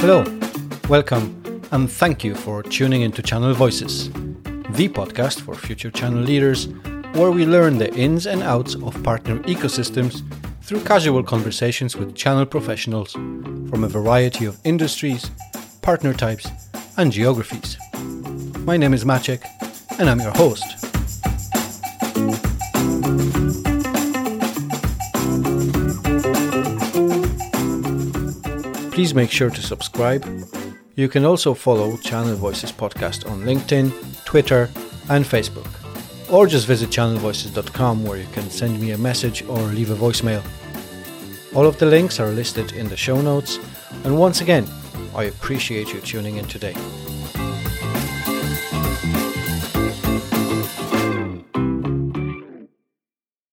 Hello, welcome, and thank you for tuning into Channel Voices, the podcast for future channel leaders, where we learn the ins and outs of partner ecosystems through casual conversations with channel professionals from a variety of industries, partner types, and geographies. My name is Maciek, and I'm your host. Please make sure to subscribe. You can also follow Channel Voices Podcast on LinkedIn, Twitter, and Facebook. Or just visit channelvoices.com where you can send me a message or leave a voicemail. All of the links are listed in the show notes, and once again, I appreciate you tuning in today.